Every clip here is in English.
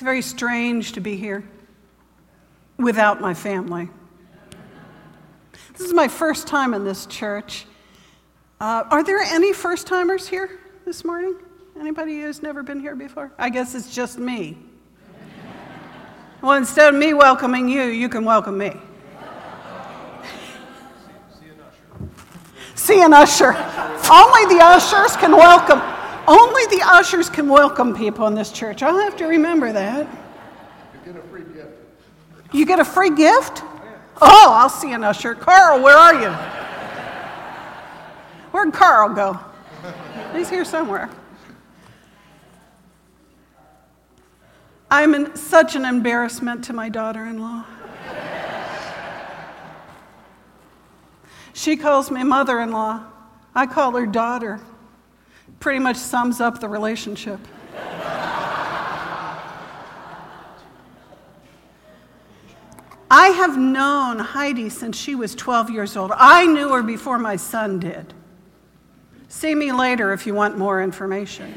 It's very strange to be here without my family. This is my first time in this church. Uh, are there any first timers here this morning? Anybody who's never been here before? I guess it's just me. well, instead of me welcoming you, you can welcome me. See an usher. Only the ushers can welcome. Only the ushers can welcome people in this church. I'll have to remember that. You get a free gift. You get a free gift? Oh, I'll see an usher. Carl, where are you? Where'd Carl go? He's here somewhere. I'm in such an embarrassment to my daughter in law. She calls me mother in law. I call her daughter. Pretty much sums up the relationship. I have known Heidi since she was 12 years old. I knew her before my son did. See me later if you want more information.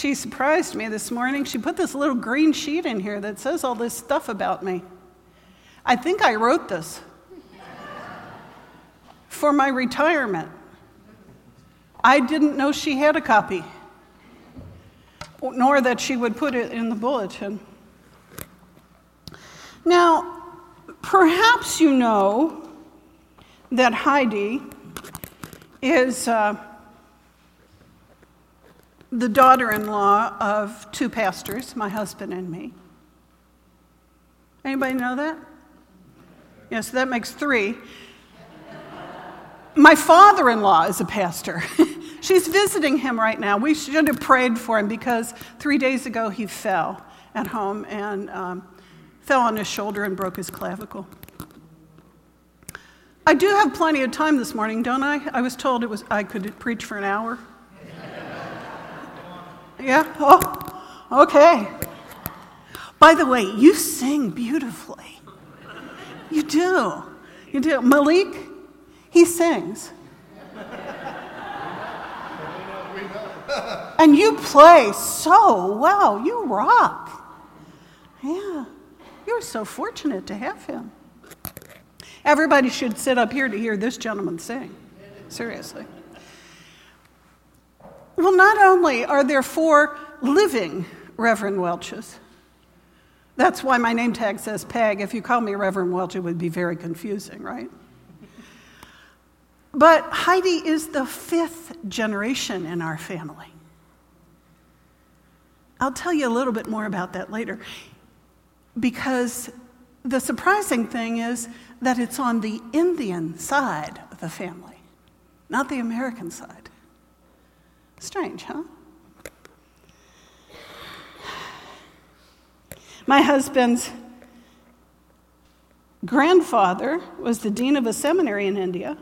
She surprised me this morning. She put this little green sheet in here that says all this stuff about me. I think I wrote this for my retirement. I didn't know she had a copy, nor that she would put it in the bulletin. Now, perhaps you know that Heidi is uh, the daughter in law of two pastors, my husband and me. Anybody know that? Yes, that makes three. My father in law is a pastor. She's visiting him right now. We should have prayed for him because three days ago he fell at home and um, fell on his shoulder and broke his clavicle. I do have plenty of time this morning, don't I? I was told it was I could preach for an hour. Yeah? Oh, okay. By the way, you sing beautifully. You do. You do. Malik, he sings. and you play so well. You rock. Yeah. You're so fortunate to have him. Everybody should sit up here to hear this gentleman sing. Seriously. Well, not only are there four living Reverend Welches, that's why my name tag says Peg. If you call me Reverend Welch, it would be very confusing, right? But Heidi is the fifth generation in our family. I'll tell you a little bit more about that later. Because the surprising thing is that it's on the Indian side of the family, not the American side. Strange, huh? My husband's grandfather was the dean of a seminary in India,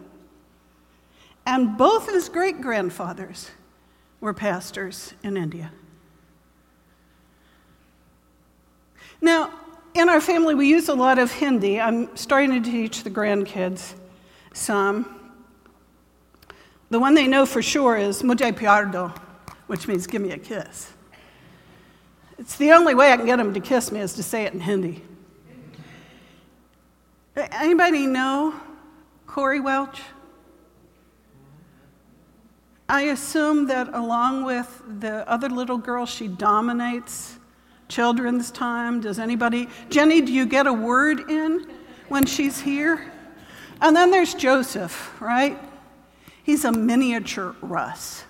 and both his great grandfathers were pastors in India. Now, in our family, we use a lot of Hindi. I'm starting to teach the grandkids some. The one they know for sure is Mujhe Piardo, which means give me a kiss. It's the only way I can get them to kiss me is to say it in Hindi. Anybody know Corey Welch? I assume that along with the other little girl, she dominates children's time. Does anybody? Jenny, do you get a word in when she's here? And then there's Joseph, right? He's a miniature Russ.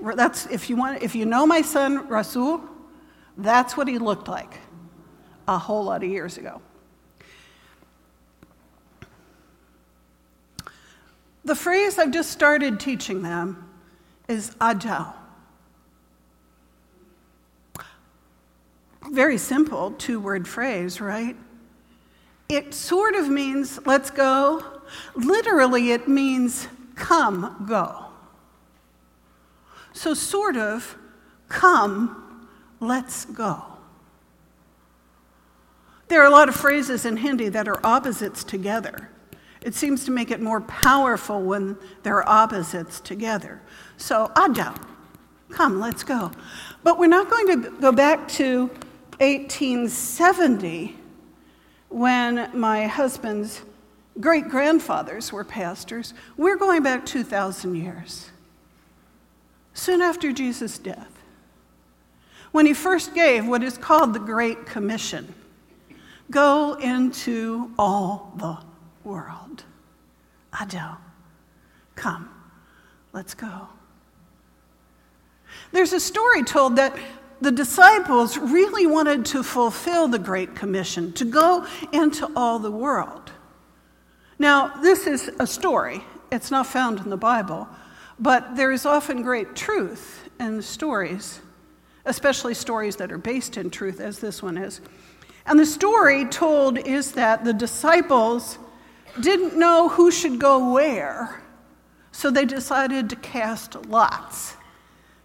That's, if, you want, if you know my son Rasul, that's what he looked like a whole lot of years ago. The phrase I've just started teaching them is ajao. Very simple two word phrase, right? It sort of means let's go. Literally, it means come, go. So, sort of, come, let's go. There are a lot of phrases in Hindi that are opposites together. It seems to make it more powerful when there are opposites together. So, Ada, come, let's go. But we're not going to go back to 1870 when my husband's great grandfathers were pastors. We're going back 2,000 years, soon after Jesus' death, when he first gave what is called the Great Commission go into all the world. Ado, come, let's go. There's a story told that the disciples really wanted to fulfill the Great Commission, to go into all the world. Now, this is a story, it's not found in the Bible, but there is often great truth in stories, especially stories that are based in truth, as this one is. And the story told is that the disciples didn't know who should go where, so they decided to cast lots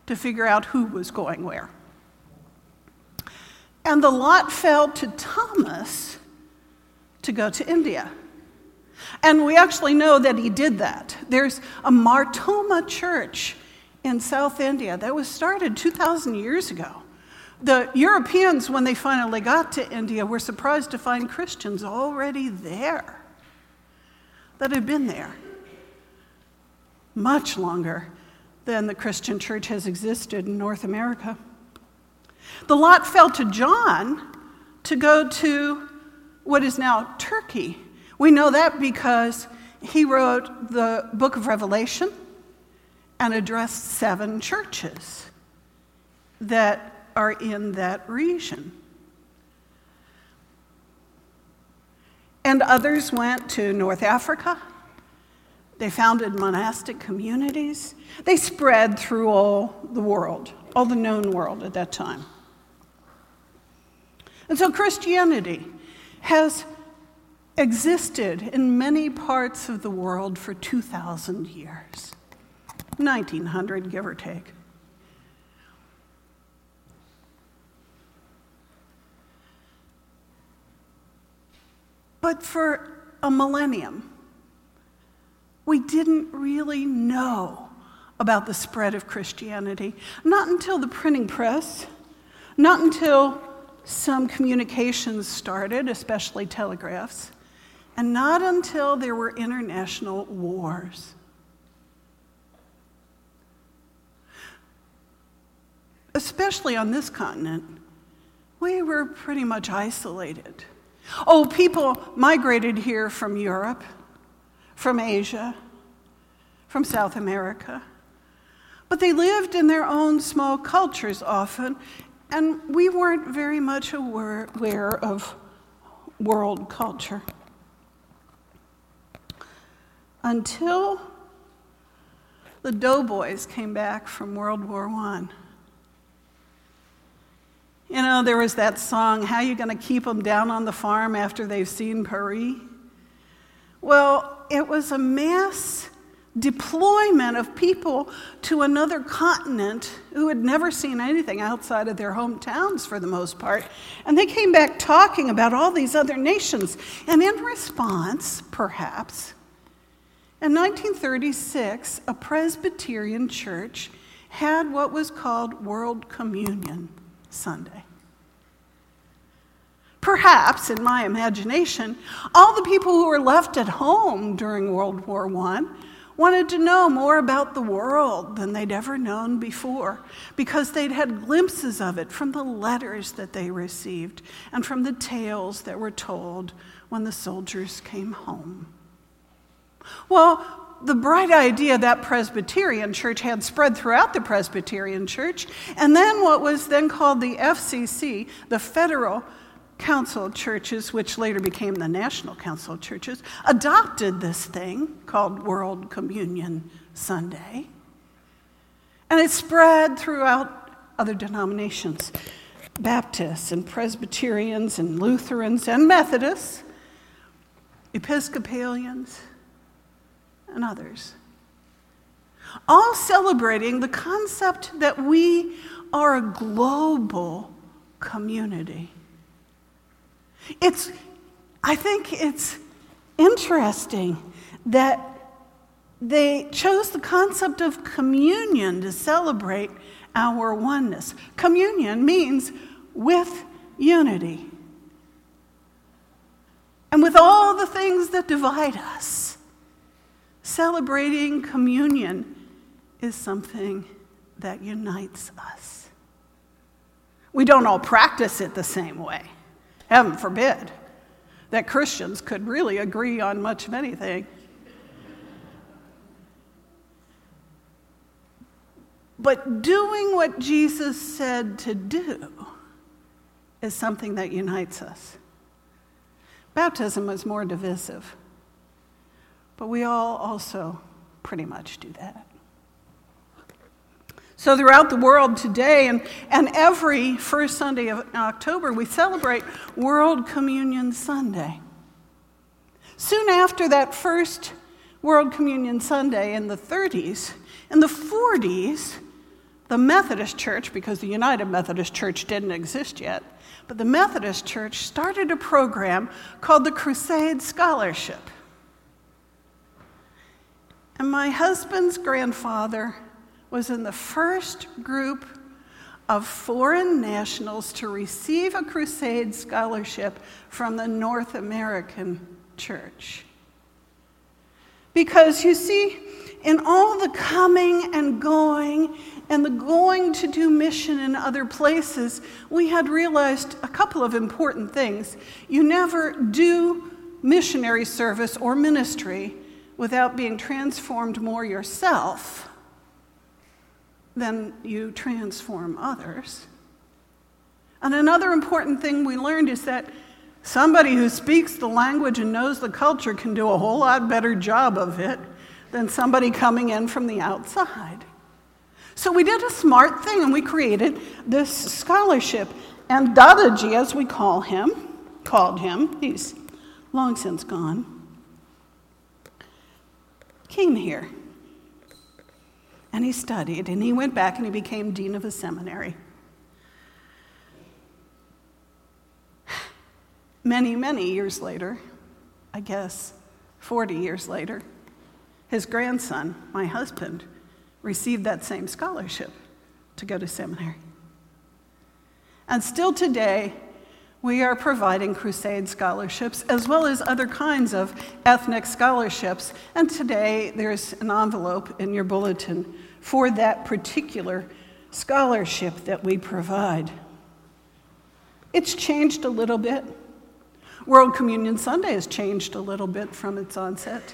to figure out who was going where. And the lot fell to Thomas to go to India. And we actually know that he did that. There's a Mar Thoma church in South India that was started 2,000 years ago. The Europeans, when they finally got to India, were surprised to find Christians already there that had been there much longer than the Christian church has existed in North America. The lot fell to John to go to what is now Turkey. We know that because he wrote the book of Revelation and addressed seven churches that are in that region. And others went to North Africa. They founded monastic communities. They spread through all the world, all the known world at that time. And so Christianity has existed in many parts of the world for 2,000 years, 1900, give or take. But for a millennium, we didn't really know about the spread of Christianity. Not until the printing press, not until some communications started, especially telegraphs, and not until there were international wars. Especially on this continent, we were pretty much isolated. Oh, people migrated here from Europe, from Asia, from South America. But they lived in their own small cultures often, and we weren't very much aware of world culture. Until the doughboys came back from World War I. You know, there was that song, How You Gonna Keep Them Down on the Farm After They've Seen Paris? Well, it was a mass deployment of people to another continent who had never seen anything outside of their hometowns for the most part. And they came back talking about all these other nations. And in response, perhaps, in 1936, a Presbyterian church had what was called World Communion. Sunday. Perhaps, in my imagination, all the people who were left at home during World War I wanted to know more about the world than they'd ever known before because they'd had glimpses of it from the letters that they received and from the tales that were told when the soldiers came home. Well, the bright idea that Presbyterian church had spread throughout the Presbyterian church, and then what was then called the FCC, the Federal Council of Churches, which later became the National Council of Churches, adopted this thing called World Communion Sunday. And it spread throughout other denominations Baptists and Presbyterians and Lutherans and Methodists, Episcopalians and others. All celebrating the concept that we are a global community. It's, I think it's interesting that they chose the concept of communion to celebrate our oneness. Communion means with unity. And with all the things that divide us, celebrating communion is something that unites us. We don't all practice it the same way. Heaven forbid that Christians could really agree on much of anything. But doing what Jesus said to do is something that unites us. Baptism was more divisive, but we all also pretty much do that. So, throughout the world today and, and every first Sunday of October, we celebrate World Communion Sunday. Soon after that first World Communion Sunday in the 30s, in the 40s, the Methodist Church, because the United Methodist Church didn't exist yet, but the Methodist Church started a program called the Crusade Scholarship. And my husband's grandfather was in the first group of foreign nationals to receive a crusade scholarship from the North American church. Because you see, in all the coming and going and the going to do mission in other places, we had realized a couple of important things. You never do missionary service or ministry without being transformed more yourself than you transform others. And another important thing we learned is that somebody who speaks the language and knows the culture can do a whole lot better job of it than somebody coming in from the outside. So we did a smart thing and we created this scholarship. And Dadaji, as we call him, called him, he's long since gone, came here. And he studied, and he went back and he became dean of a seminary. Many, many years later, I guess 40 years later, his grandson, my husband, received that same scholarship to go to seminary. And still today, we are providing crusade scholarships as well as other kinds of ethnic scholarships. And today, there's an envelope in your bulletin for that particular scholarship that we provide. It's changed a little bit. World Communion Sunday has changed a little bit from its onset.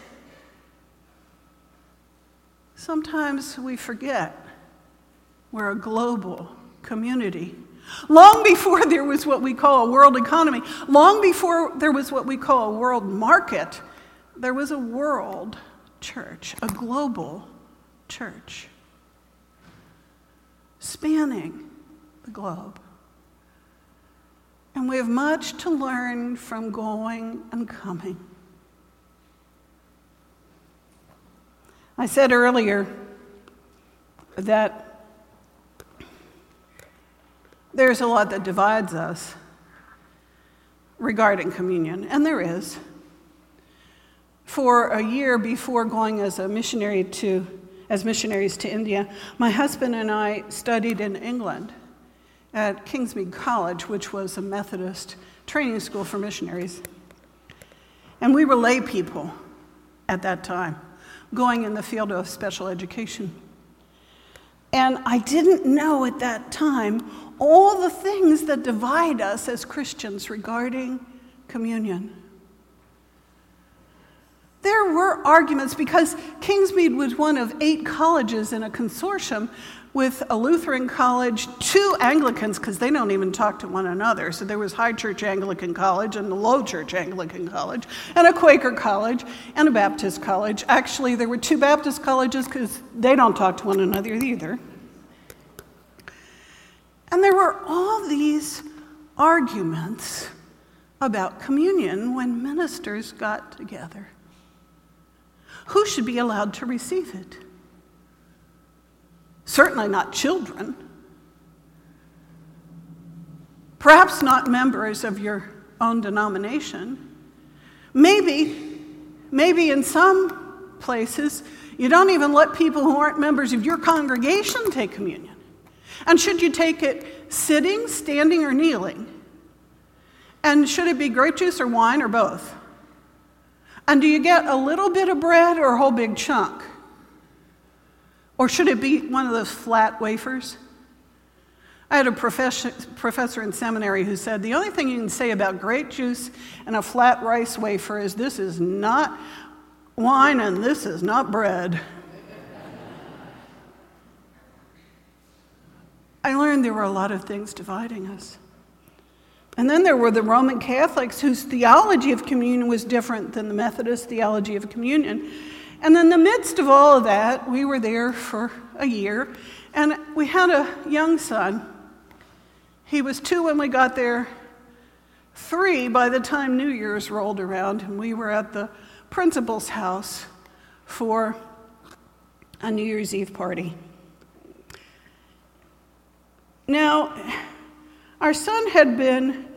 Sometimes we forget we're a global community. Long before there was what we call a world economy, long before there was what we call a world market, there was a world church, a global church, spanning the globe. And we have much to learn from going and coming. I said earlier that there's a lot that divides us regarding communion, and there is. For a year before going as a missionary to as missionaries to India, my husband and I studied in England at Kingsmead College, which was a Methodist training school for missionaries. And we were lay people at that time going in the field of special education. And I didn't know at that time all the things that divide us as Christians regarding communion. There were arguments because Kingsmead was one of eight colleges in a consortium with a Lutheran college, two Anglicans, because they don't even talk to one another. So there was High Church Anglican College and the Low Church Anglican College, and a Quaker college and a Baptist college. Actually, there were two Baptist colleges because they don't talk to one another either. And there were all these arguments about communion when ministers got together. Who should be allowed to receive it? Certainly not children. Perhaps not members of your own denomination. Maybe Maybe in some places, you don't even let people who aren't members of your congregation take communion. And should you take it sitting, standing, or kneeling? And should it be grape juice or wine or both? And do you get a little bit of bread or a whole big chunk? Or should it be one of those flat wafers? I had a professor, in seminary who said the only thing you can say about grape juice and a flat rice wafer is this is not wine and this is not bread. I learned there were a lot of things dividing us. And then there were the Roman Catholics whose theology of communion was different than the Methodist theology of communion. And in the midst of all of that, we were there for a year, and we had a young son. He was two when we got there, three by the time New Year's rolled around, and we were at the principal's house for a New Year's Eve party. Now, our son had been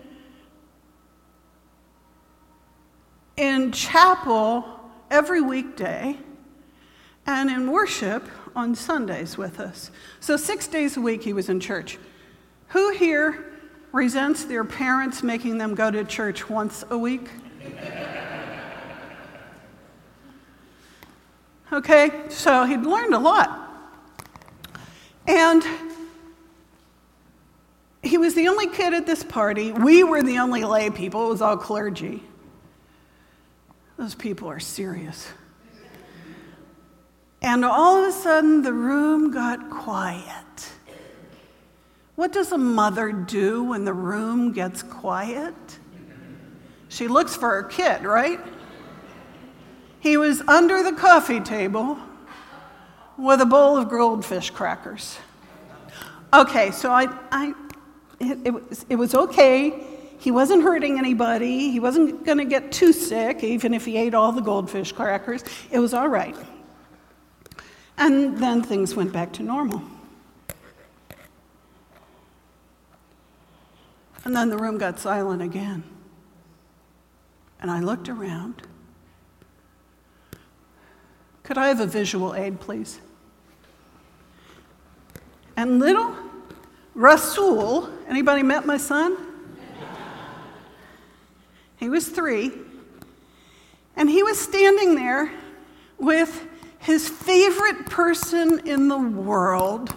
in chapel every weekday and in worship on Sundays with us. So, six days a week he was in church. Who here resents their parents making them go to church once a week? Okay, so he'd learned a lot. And he was the only kid at this party. We were the only lay people, it was all clergy. Those people are serious. And all of a sudden, the room got quiet. What does a mother do when the room gets quiet? She looks for her kid, right? He was under the coffee table with a bowl of goldfish crackers. Okay, so I, I it, it, was, it was okay. He wasn't hurting anybody. He wasn't going to get too sick, even if he ate all the goldfish crackers. It was all right. And then things went back to normal. And then the room got silent again. And I looked around. Could I have a visual aid, please? And little Rasul, anybody met my son? He was three. And he was standing there with his favorite person in the world,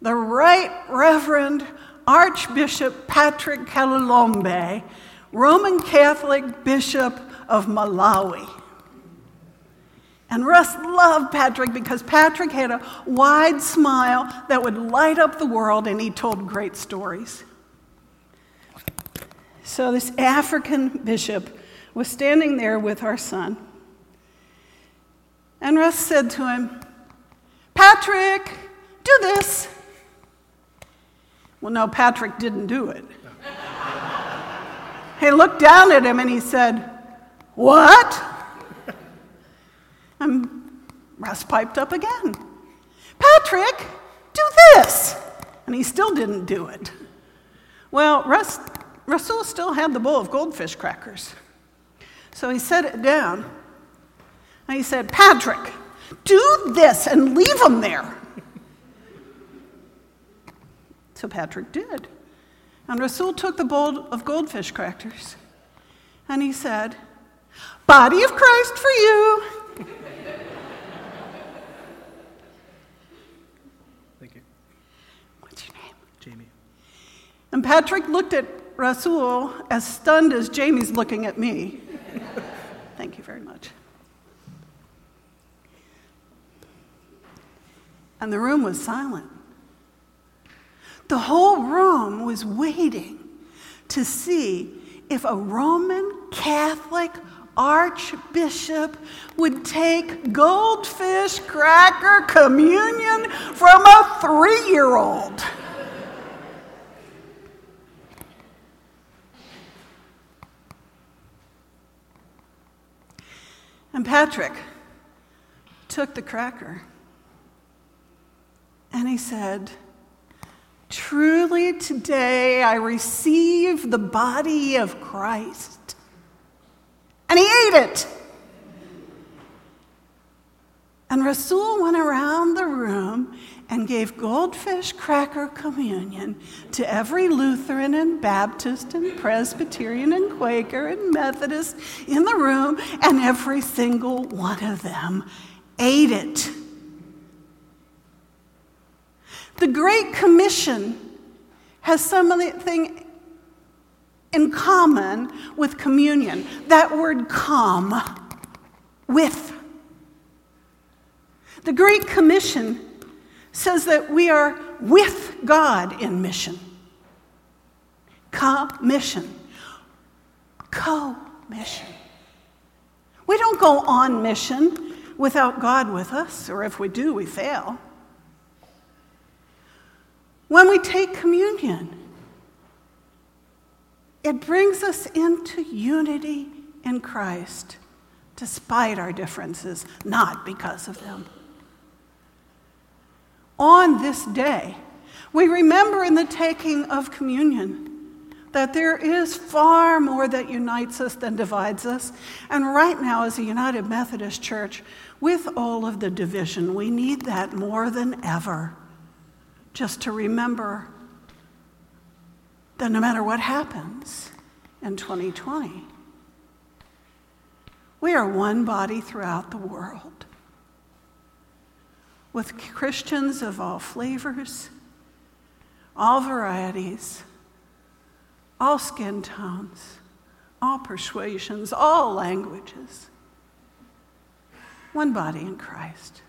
the Right Reverend Archbishop Patrick Kalilombe, Roman Catholic Bishop of Malawi. And Russ loved Patrick because Patrick had a wide smile that would light up the world and he told great stories. So, this African bishop was standing there with our son. And Russ said to him, Patrick, do this. Well, no, Patrick didn't do it. he looked down at him and he said, What? And Russ piped up again. Patrick, do this. And he still didn't do it. Well, Russ, Russell still had the bowl of goldfish crackers. So he set it down. And he said, Patrick, do this and leave them there. So Patrick did. And Rasul took the bowl of goldfish crackers and he said, Body of Christ for you. And Patrick looked at Rasul as stunned as Jamie's looking at me. Thank you very much. And the room was silent. The whole room was waiting to see if a Roman Catholic archbishop would take goldfish cracker communion from a three year old. And Patrick took the cracker and he said, Truly today I receive the body of Christ. And he ate it. And Rasul went around the room and gave goldfish cracker communion to every Lutheran and Baptist and Presbyterian and Quaker and Methodist in the room, and every single one of them ate it. The Great Commission has something in common with communion. That word come, with. The Great Commission says that we are with God in mission. Commission. Co mission. We don't go on mission without God with us, or if we do, we fail. When we take communion, it brings us into unity in Christ, despite our differences, not because of them on this day, we remember in the taking of communion that there is far more that unites us than divides us. And right now, as a United Methodist Church, with all of the division, we need that more than ever. Just to remember that no matter what happens in 2020, we are one body throughout the world with Christians of all flavors, all varieties, all skin tones, all persuasions, all languages. One body in Christ.